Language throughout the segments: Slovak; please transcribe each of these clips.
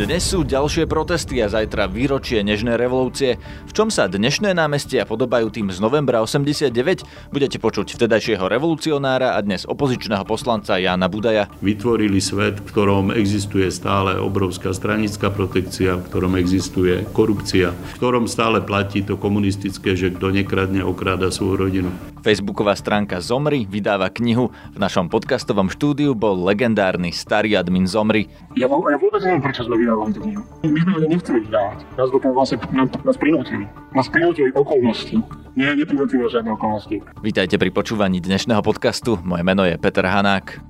Dnes sú ďalšie protesty a zajtra výročie Nežnej revolúcie. V čom sa dnešné námestia podobajú tým z novembra 89? Budete počuť vtedajšieho revolucionára a dnes opozičného poslanca Jána Budaja. Vytvorili svet, v ktorom existuje stále obrovská stranická protekcia, v ktorom existuje korupcia, v ktorom stále platí to komunistické, že kto nekradne, okráda svoju rodinu. Facebooková stránka Zomri vydáva knihu. V našom podcastovom štúdiu bol legendárny starý admin Zomri. Ja, ja vôbec neviem, prečo sme vydávali tú knihu. My sme ho nechceli vydávať. Nás do toho vlastne nás, nás prinútili. Nás prinútili okolnosti. Nie, neprinútili žiadne okolnosti. Vítajte pri počúvaní dnešného podcastu. Moje meno je Peter Hanák.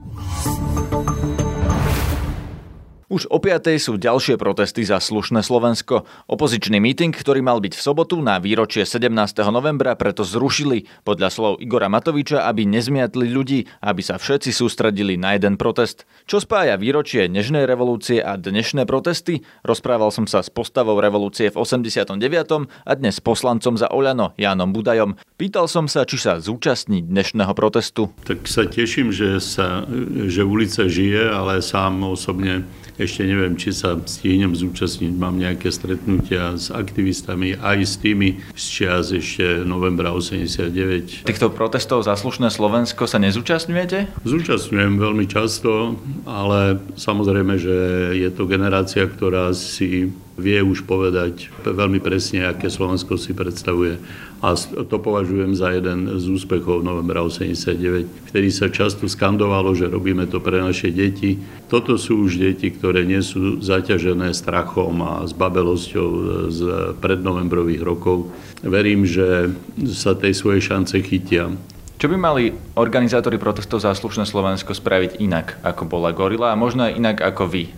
Už o 5. sú ďalšie protesty za slušné Slovensko. Opozičný míting, ktorý mal byť v sobotu na výročie 17. novembra, preto zrušili podľa slov Igora Matoviča, aby nezmiatli ľudí, aby sa všetci sústredili na jeden protest. Čo spája výročie Nežnej revolúcie a dnešné protesty? Rozprával som sa s postavou revolúcie v 89. a dnes poslancom za Oľano Jánom Budajom. Pýtal som sa, či sa zúčastní dnešného protestu. Tak sa teším, že, sa, že ulica žije, ale sám osobne ešte neviem, či sa stihnem zúčastniť. Mám nejaké stretnutia s aktivistami, aj s tými z čias ešte novembra 89. Týchto protestov za slušné Slovensko sa nezúčastňujete? Zúčastňujem veľmi často, ale samozrejme, že je to generácia, ktorá si vie už povedať veľmi presne, aké Slovensko si predstavuje. A to považujem za jeden z úspechov novembra 89. Vtedy sa často skandovalo, že robíme to pre naše deti. Toto sú už deti, ktoré nie sú zaťažené strachom a zbabelosťou z prednovembrových rokov. Verím, že sa tej svojej šance chytia. Čo by mali organizátori protestov za Slovensko spraviť inak, ako bola Gorila a možno aj inak ako vy?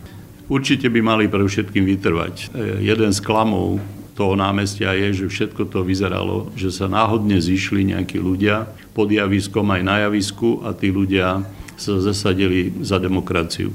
Určite by mali pre všetkým vytrvať. E, jeden z klamov toho námestia je, že všetko to vyzeralo, že sa náhodne zišli nejakí ľudia pod javiskom aj na javisku a tí ľudia sa zasadili za demokraciu.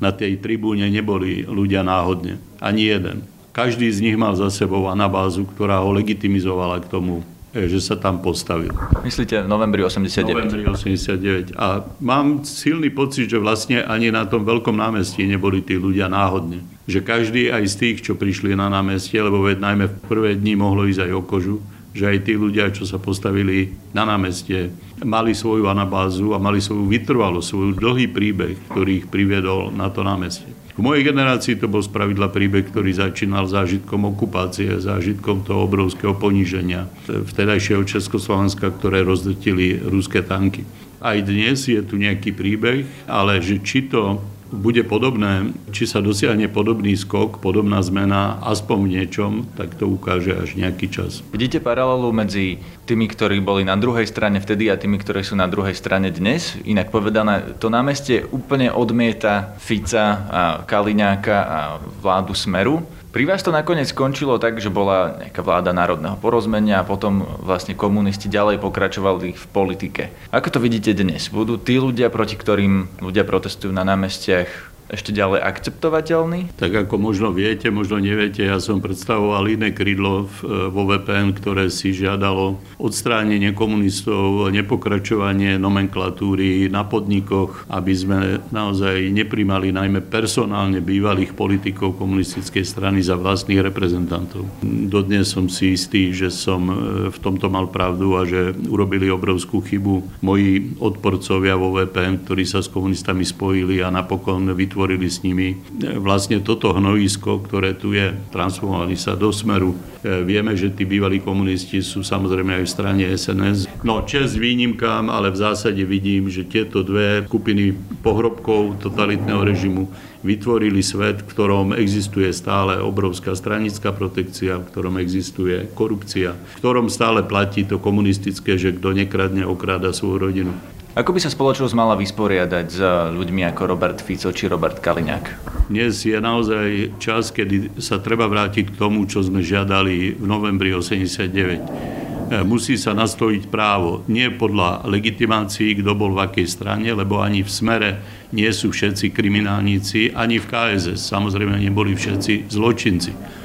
Na tej tribúne neboli ľudia náhodne. Ani jeden. Každý z nich mal za sebou anabázu, ktorá ho legitimizovala k tomu, že sa tam postavil. Myslíte v novembri 89? novembri 89. A mám silný pocit, že vlastne ani na tom veľkom námestí neboli tí ľudia náhodne. Že každý aj z tých, čo prišli na námestie, lebo veď najmä v prvé dni mohlo ísť aj o kožu, že aj tí ľudia, čo sa postavili na námestie, mali svoju anabázu a mali svoju vytrvalosť, svoj dlhý príbeh, ktorý ich priviedol na to námestie. V mojej generácii to bol spravidla príbeh, ktorý začínal zážitkom okupácie, zážitkom toho obrovského poníženia vtedajšieho Československa, ktoré rozdrtili ruské tanky. Aj dnes je tu nejaký príbeh, ale že či to bude podobné, či sa dosiahne podobný skok, podobná zmena, aspoň v niečom, tak to ukáže až nejaký čas. Vidíte paralelu medzi tými, ktorí boli na druhej strane vtedy a tými, ktorí sú na druhej strane dnes? Inak povedané, to námestie úplne odmieta Fica a Kaliňáka a vládu Smeru. Pri vás to nakoniec skončilo tak, že bola nejaká vláda národného porozmenia a potom vlastne komunisti ďalej pokračovali v politike. Ako to vidíte dnes? Budú tí ľudia, proti ktorým ľudia protestujú na námestiach, ešte ďalej akceptovateľný? Tak ako možno viete, možno neviete, ja som predstavoval iné krídlo vo VPN, ktoré si žiadalo odstránenie komunistov, nepokračovanie nomenklatúry na podnikoch, aby sme naozaj neprimali najmä personálne bývalých politikov komunistickej strany za vlastných reprezentantov. Dodnes som si istý, že som e, v tomto mal pravdu a že urobili obrovskú chybu moji odporcovia vo VPN, ktorí sa s komunistami spojili a napokon vytvorili vytvorili s nimi vlastne toto hnojisko, ktoré tu je, transformovali sa do smeru. E, vieme, že tí bývalí komunisti sú samozrejme aj v strane SNS. No, čest výnimkám, ale v zásade vidím, že tieto dve skupiny pohrobkov totalitného režimu vytvorili svet, v ktorom existuje stále obrovská stranická protekcia, v ktorom existuje korupcia, v ktorom stále platí to komunistické, že kto nekradne, okráda svoju rodinu. Ako by sa spoločnosť mala vysporiadať s ľuďmi ako Robert Fico či Robert Kaliňák? Dnes je naozaj čas, kedy sa treba vrátiť k tomu, čo sme žiadali v novembri 89 e, musí sa nastojiť právo. Nie podľa legitimácií, kto bol v akej strane, lebo ani v smere nie sú všetci kriminálníci, ani v KSS samozrejme neboli všetci zločinci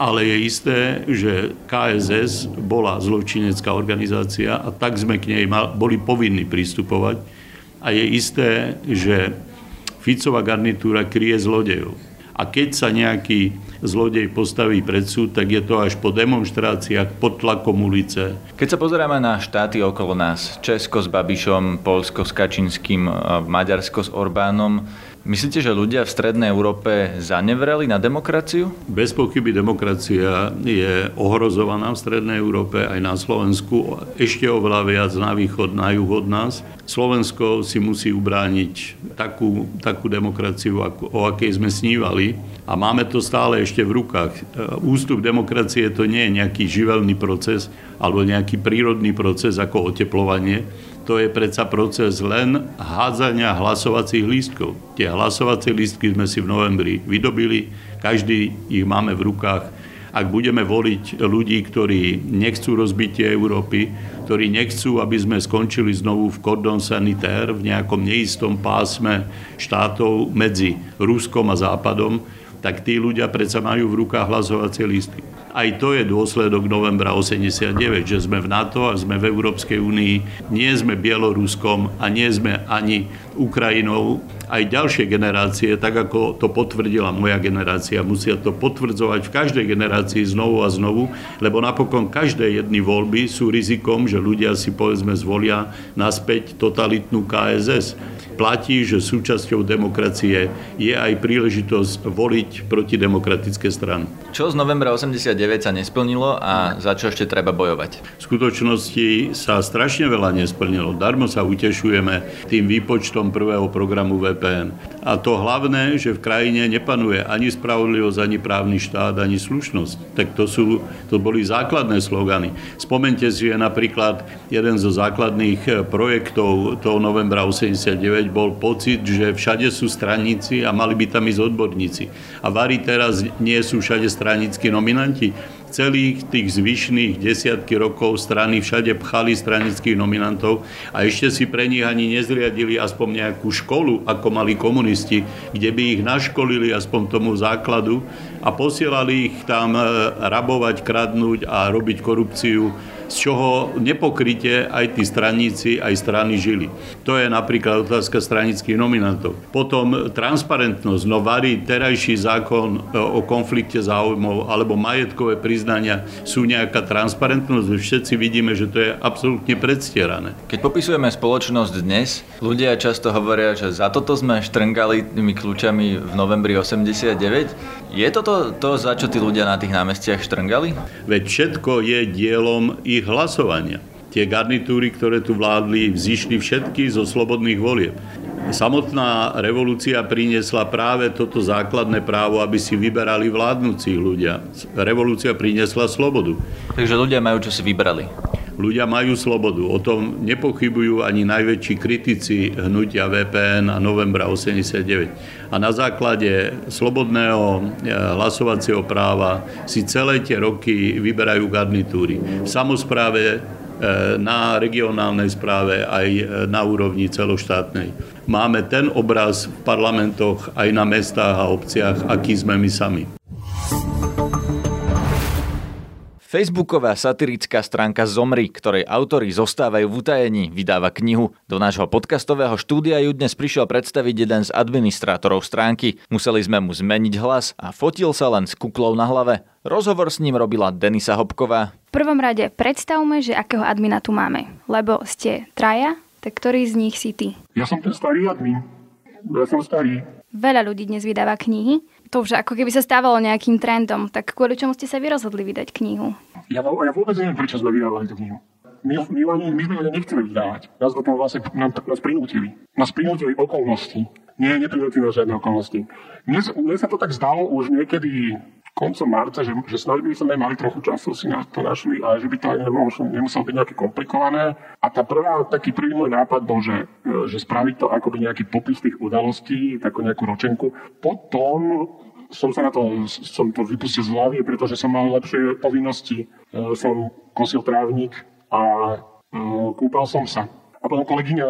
ale je isté, že KSS bola zločinecká organizácia a tak sme k nej boli povinni pristupovať. A je isté, že Ficová garnitúra kryje zlodejov. A keď sa nejaký zlodej postaví pred súd, tak je to až po demonstráciách, pod tlakom ulice. Keď sa pozeráme na štáty okolo nás, Česko s Babišom, Polsko s Kačinským, Maďarsko s Orbánom, Myslíte, že ľudia v Strednej Európe zanevreli na demokraciu? Bez pochyby demokracia je ohrozovaná v Strednej Európe aj na Slovensku. Ešte oveľa viac na východ, na juh od nás. Slovensko si musí ubrániť takú, takú demokraciu, o akej sme snívali. A máme to stále ešte v rukách. Ústup demokracie to nie je nejaký živelný proces alebo nejaký prírodný proces ako oteplovanie to je predsa proces len hádzania hlasovacích lístkov. Tie hlasovacie lístky sme si v novembri vydobili, každý ich máme v rukách. Ak budeme voliť ľudí, ktorí nechcú rozbitie Európy, ktorí nechcú, aby sme skončili znovu v kordon sanitaire, v nejakom neistom pásme štátov medzi Ruskom a Západom, tak tí ľudia predsa majú v rukách hlasovacie lístky. Aj to je dôsledok novembra 89, že sme v NATO a sme v Európskej únii. Nie sme Bieloruskom a nie sme ani Ukrajinou. Aj ďalšie generácie, tak ako to potvrdila moja generácia, musia to potvrdzovať v každej generácii znovu a znovu, lebo napokon každé jedny voľby sú rizikom, že ľudia si povedzme zvolia naspäť totalitnú KSS platí, že súčasťou demokracie je aj príležitosť voliť proti demokratické strany. Čo z novembra 89 sa nesplnilo a za čo ešte treba bojovať? V skutočnosti sa strašne veľa nesplnilo. Darmo sa utešujeme tým výpočtom prvého programu VPN. A to hlavné, že v krajine nepanuje ani spravodlivosť, ani právny štát, ani slušnosť. Tak to, sú, to boli základné slogany. Spomente si, že napríklad jeden zo základných projektov toho novembra 89 bol pocit, že všade sú straníci a mali by tam ísť odborníci. A varí teraz nie sú všade stranícky nominanti. Celých tých zvyšných desiatky rokov strany všade pchali stranických nominantov a ešte si pre nich ani nezriadili aspoň nejakú školu, ako mali komunisti, kde by ich naškolili aspoň tomu základu a posielali ich tam eh, rabovať, kradnúť a robiť korupciu z čoho nepokryte aj tí straníci, aj strany žili. To je napríklad otázka stranických nominantov. Potom transparentnosť, no varí terajší zákon e, o konflikte záujmov alebo majetkové priznania sú nejaká transparentnosť. Všetci vidíme, že to je absolútne predstierané. Keď popisujeme spoločnosť dnes, ľudia často hovoria, že za toto sme štrngali tými kľúčami v novembri 89. Je toto to, za čo tí ľudia na tých námestiach štrngali? Veď všetko je dielom ich hlasovania. Tie garnitúry, ktoré tu vládli, vzýšli všetky zo slobodných volieb. Samotná revolúcia priniesla práve toto základné právo, aby si vyberali vládnúcich ľudia. Revolúcia priniesla slobodu. Takže ľudia majú, čo si vybrali. Ľudia majú slobodu. O tom nepochybujú ani najväčší kritici hnutia VPN a novembra 89. A na základe slobodného e, hlasovacieho práva si celé tie roky vyberajú garnitúry. V samozpráve e, na regionálnej správe aj e, na úrovni celoštátnej. Máme ten obraz v parlamentoch aj na mestách a obciach, aký sme my sami. Facebooková satirická stránka Zomri, ktorej autory zostávajú v utajení, vydáva knihu. Do nášho podcastového štúdia ju dnes prišiel predstaviť jeden z administrátorov stránky. Museli sme mu zmeniť hlas a fotil sa len s kuklou na hlave. Rozhovor s ním robila Denisa Hopková. V prvom rade predstavme, že akého admina tu máme. Lebo ste traja, tak ktorý z nich si ty? Ja som ten starý admin. Ja som starý. Veľa ľudí dnes vydáva knihy to už ako keby sa stávalo nejakým trendom, tak kvôli čomu ste sa vy rozhodli vydať knihu? Ja, ja vôbec neviem, prečo sme vydávali tú knihu. My, my, my, my sme ani nechceli vydávať. Nás do toho vlastne nám, nás prinútili. Nás prinútili okolnosti. Nie, neprinútili nás žiadne okolnosti. Mne, mne sa to tak zdalo už niekedy koncom marca, že, že snad by sme mali trochu času si na to našli a že by to aj nemuselo, nemuselo byť nejaké komplikované. A tá prvá, taký prvý môj nápad bol, že, že spraviť to akoby nejaký popis tých udalostí, takú nejakú ročenku. Potom som sa na to, som to vypustil z hlavy, pretože som mal lepšie povinnosti. E, som kosil trávnik a e, kúpal som sa. A potom kolegyňa,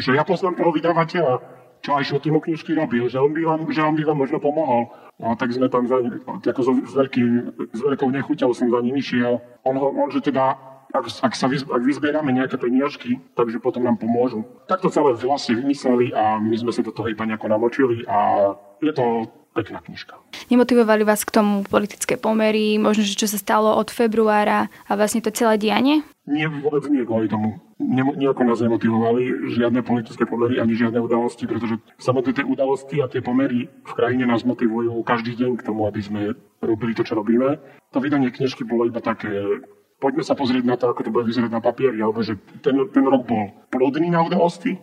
že ja poznám toho vydavateľa, čo aj šotimu knižky robil, že on by vám, že on by vám možno pomohol. No tak sme tam za, ako so, s, veľkým, s veľkou nechuťou som za ním išiel. On, on že teda ak, ak, sa ak vyzbierame nejaké peniažky, takže potom nám pomôžu. Takto celé vlastne vymysleli a my sme sa do toho iba nejako namočili a je to pekná knižka. Nemotivovali vás k tomu politické pomery, možno, že čo sa stalo od februára a vlastne to celé dianie? Nie, vôbec nie kvôli tomu. Ne, nejako nás nemotivovali žiadne politické pomery ani žiadne udalosti, pretože samotné tie udalosti a tie pomery v krajine nás motivujú každý deň k tomu, aby sme robili to, čo robíme. To vydanie knižky bolo iba také poďme sa pozrieť na to, ako to bude vyzerať na papieri, alebo že ten, ten rok bol plodný na udalosti, e,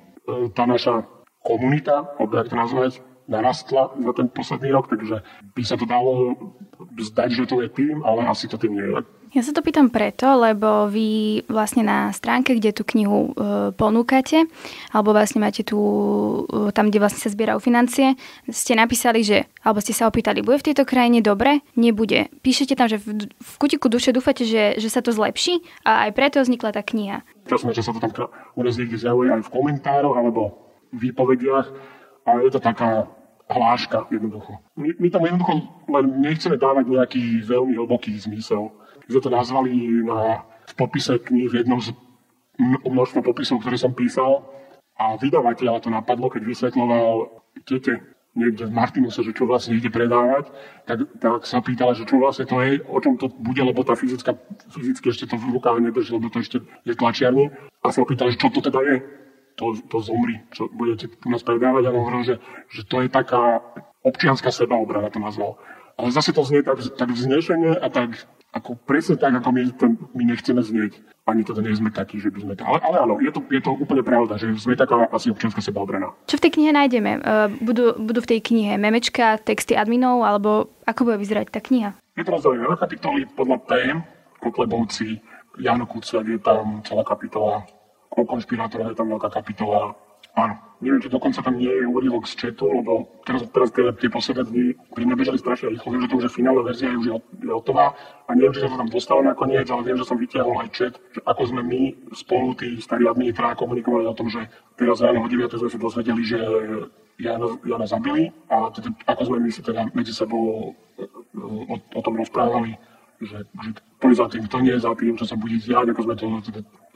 tá naša komunita, alebo jak to nazvať, narastla za ten posledný rok, takže by sa to dalo zdať, že to je tým, ale asi to tým nie je. Ja sa to pýtam preto, lebo vy vlastne na stránke, kde tú knihu e, ponúkate, alebo vlastne máte tu, e, tam, kde vlastne sa zbierajú financie, ste napísali, že, alebo ste sa opýtali, bude v tejto krajine dobre? Nebude. Píšete tam, že v, v kutiku duše dúfate, že, že sa to zlepší a aj preto vznikla tá kniha. Časme, že sa to tam u nás niekde zjavuje aj v komentároch alebo výpovediach a je to taká hláška jednoducho. My, my tam jednoducho len nechceme dávať nejaký veľmi hlboký zmysel sme to nazvali na, v popise kníh v jednom z množstva popisov, ktoré som písal. A vydavateľa to napadlo, keď vysvetloval tete niekde v Martinuse, že čo vlastne ide predávať, tak, tak sa pýtala, že čo vlastne to je, o čom to bude, lebo tá fyzická, fyzicky ešte to v rukách nedrží, lebo to ešte je tlačiarni. A sa pýtala, že čo to teda je, to, to zomri, čo budete tu nás predávať. A hovoril, že, že to je taká občianská sebaobrana, to nazval. Ale zase to znie tak, tak vznešenie a tak ako presne tak, ako my, to, my nechceme znieť. Ani teda nie sme takí, že by sme to... Ale, ale áno, je to, je to úplne pravda, že sme taká asi občianská sebaobrana. Čo v tej knihe nájdeme? Uh, budú, budú v tej knihe memečka, texty adminov, alebo ako bude vyzerať tá kniha? Je to rozdelené na kapitoly podľa tém. Kotlebovci, Jano Kuciak je tam celá kapitola, o konšpirátorov je tam veľká kapitola, Áno. Neviem, či dokonca tam nie je úryvok z chatu, lebo teraz, teraz tie, tie posledné dni pri mne strašne rýchlo. Viem, že to už je finálna verzia, už je, je hotová a neviem, či sa to tam dostalo nakoniec, ale viem, že som vytiahol aj chat, že ako sme my spolu, tí starí admini, teda komunikovali o tom, že teraz ráno o 9. sme sa dozvedeli, že Jana, Jana zabili a teda, ako sme my si teda medzi sebou e, o, o tom rozprávali, že, že tým, to nie je tým, čo sa bude diať, ako sme to,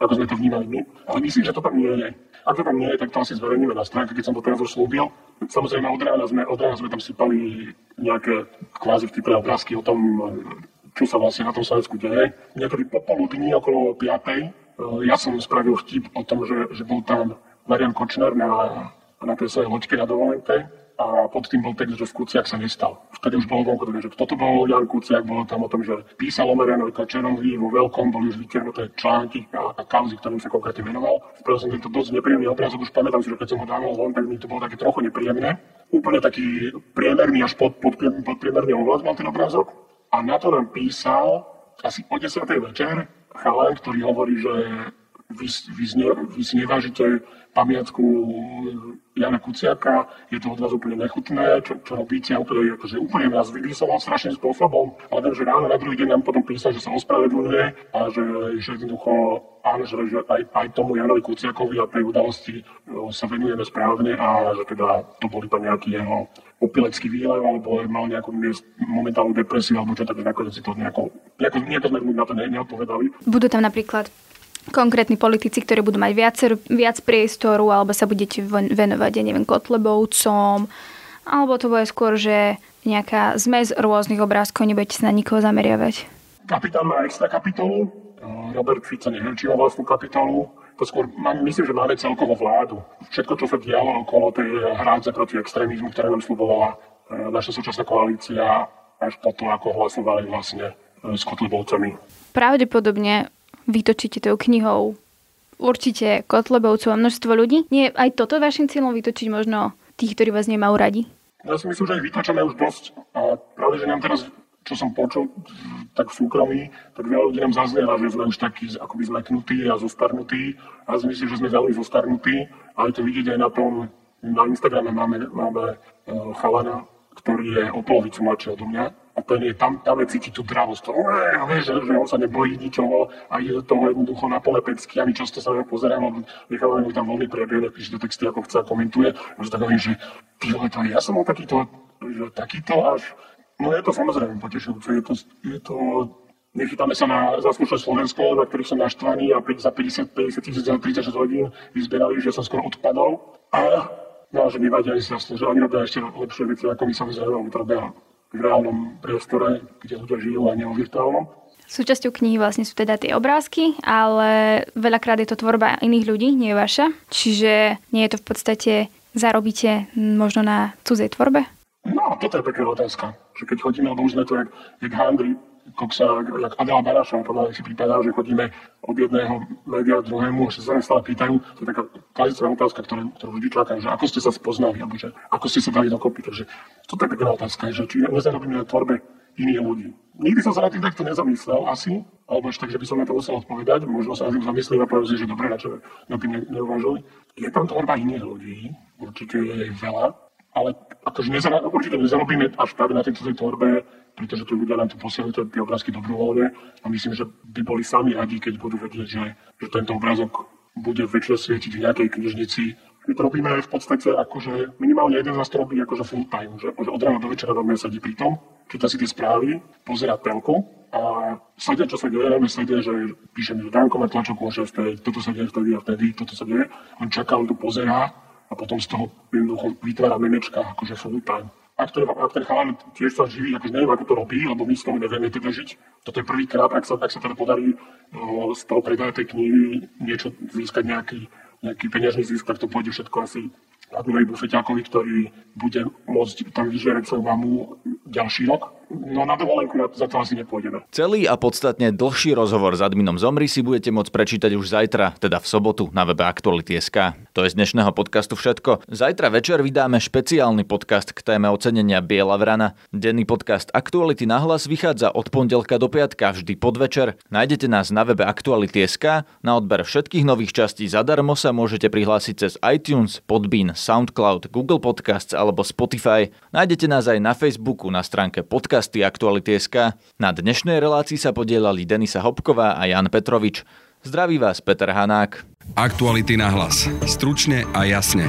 ako sme to vnímali my. Ale myslím, že to tam nie je. Ak to tam nie je, tak to asi zverejníme na stránke, keď som to teraz už slúbil. Samozrejme, od rána sme, od rána sme tam sypali nejaké kvázi vtipné obrázky o tom, čo sa vlastne na tom Slovensku deje. Niekedy popoludní okolo 5. Eh, ja som spravil vtip o tom, že, že bol tam Marian Kočner na, na tej svojej loďke na dovolenke a pod tým bol text, že Kuciak sa nestal. Vtedy už bolo vonku, že kto to bol Jan Kuciak, bolo tam o tom, že písal o Marianovi Kačerovi, vo veľkom boli už vytiahnuté články a, a kauzy, ktorým sa konkrétne venoval. Spravil som tento dosť nepríjemný obrazok, už pamätám si, že keď som ho dával von, tak mi to bolo také trochu nepríjemné. Úplne taký priemerný až pod, pod, pod priemerný ohľad mal ten obrazok. A na to nám písal asi o 10. večer chalan, ktorý hovorí, že vy, vy, pamiatku Jana Kuciaka, je to od vás úplne nechutné, čo, čo robíte, a úplne, akože úplne nás vydýsoval strašným spôsobom, ale viem, že ráno na druhý deň nám potom písal, že sa ospravedlňuje a že, že jednoducho áno, že, aj, aj tomu Janovi Kuciakovi a tej udalosti no, sa venujeme správne a že teda to bol iba nejaký jeho opilecký výlev alebo mal nejakú momentálnu depresiu alebo čo, tak nakoniec si to nejako, nejako, nejako sme na to neodpovedali. Budú tam napríklad konkrétni politici, ktorí budú mať viac, viac priestoru, alebo sa budete venovať, ja neviem, Kotlebovcom, alebo to bude skôr, že nejaká zmes rôznych obrázkov, nebudete sa na nikoho zameriavať. Kapitán má extra kapitolu, Robert Fico neviem, či má vlastnú kapitolu, to skôr, myslím, že máme celkovo vládu. Všetko, čo sa dialo okolo tej hrádze proti extrémizmu, ktoré nám slubovala e, naša súčasná koalícia, až po to, ako hlasovali vlastne e, s Kotlebovcami. Pravdepodobne vytočíte tou knihou určite Kotlebovcov a množstvo ľudí. Nie je aj toto vašim cieľom vytočiť možno tých, ktorí vás nemajú radi? Ja si myslím, že ich vytočíme už dosť. A práve, že nám teraz, čo som počul, tak v súkromí, tak veľa ľudí nám zaznieva, že sme už takí akoby zmeknutí a zostarnutí. A ja si myslím, že sme veľmi zostarnutí. A je to vidieť aj na tom, na Instagrame máme, máme uh, chalana, ktorý je o polovicu mladší odo mňa a je, tam, tam je tú dravosť. To, vieš, že, on sa nebojí ničoho a ide do toho jednoducho na pole pecky a my často sa na pozerám, lebo nechávame mu tam voľný priebeh, píše do texty, ako chce a komentuje. A že tak hovorím, že ty to ja som bol takýto, takýto až... No je to samozrejme potešujúce, je to, je to Nechytáme sa na zaslušné Slovensko, na ktorých som naštvaný a za 50-50 tisíc za 36 hodín vyzberali, že som skoro odpadol. A no, že mi vadia sa že oni robia ešte lepšie veci, ako my samozrejme, to robia reálnom priestore, kde ľudia žijú a nie virtuálnom. Súčasťou knihy vlastne sú teda tie obrázky, ale veľakrát je to tvorba iných ľudí, nie je vaša. Čiže nie je to v podstate zarobíte možno na cudzej tvorbe? No, toto je pekná otázka. Že keď chodíme, alebo už sme to jak, jak Handry, Koksa, jak Adela Baraša, pomaly si prípadá, že chodíme od jedného média k druhému a sa stále pýtajú, to je taká klasická otázka, ktorú, ktorú vždy čakajú, že ako ste sa spoznali, alebo že ako ste sa dali dokopy. Takže toto je pekná otázka, že či nezarobíme na tvorbe iných ľudí. Nikdy som sa na tým takto nezamyslel asi, alebo až tak, že by som na to musel odpovedať, možno sa na tým zamyslím a poviem si, že dobre, na čo na tým neuvažujem. Je tam tvorba iných ľudí, určite je veľa, ale akože nezara, určite nezarobíme až tak na tejto tvorbe pretože tu ľudia nám tu posielajú tie obrázky dobrovoľne a myslím, že by boli sami radi, keď budú vedieť, že, že tento obrázok bude väčšie svietiť v nejakej knižnici. My to robíme v podstate akože minimálne jeden z nás to robí akože full time, že, od rána do večera robíme sedí pri tom, číta si tie správy, pozera telku a sledia, čo sa deje, sledia, že píšem, že Danko má tlačovku o 6, toto sa deje vtedy a vtedy, toto sa deje. On čaká, on tu pozerá a potom z toho jednoducho vytvára memečka, akože full time ak, to, ak ten chalan tiež sa živí, akože neviem, ako to robí, lebo my z toho nevieme teda žiť. Toto je prvýkrát, ak sa, ak sa teda podarí z toho predaja tej knihy niečo získať nejaký, nejaký peňažný zisk, tak to pôjde všetko asi Admirovi Bufeťákovi, ktorý bude môcť tam vyžerať svoju mamu ďalší rok. No na dovolenku za to asi nepôjdeme. Celý a podstatne dlhší rozhovor s adminom Zomri si budete môcť prečítať už zajtra, teda v sobotu na webe Aktuality.sk. To je z dnešného podcastu všetko. Zajtra večer vydáme špeciálny podcast k téme ocenenia Biela vrana. Denný podcast Aktuality na hlas vychádza od pondelka do piatka vždy podvečer. Nájdete nás na webe Aktuality.sk. Na odber všetkých nových častí zadarmo sa môžete prihlásiť cez iTunes, Podbean, SoundCloud, Google Podcasts alebo Spotify. Nájdete nás aj na Facebooku na stránke podcasty Aktuality.sk. Na dnešnej relácii sa podielali Denisa Hopková a Jan Petrovič. Zdraví vás Peter Hanák. Aktuality na hlas. Stručne a jasne.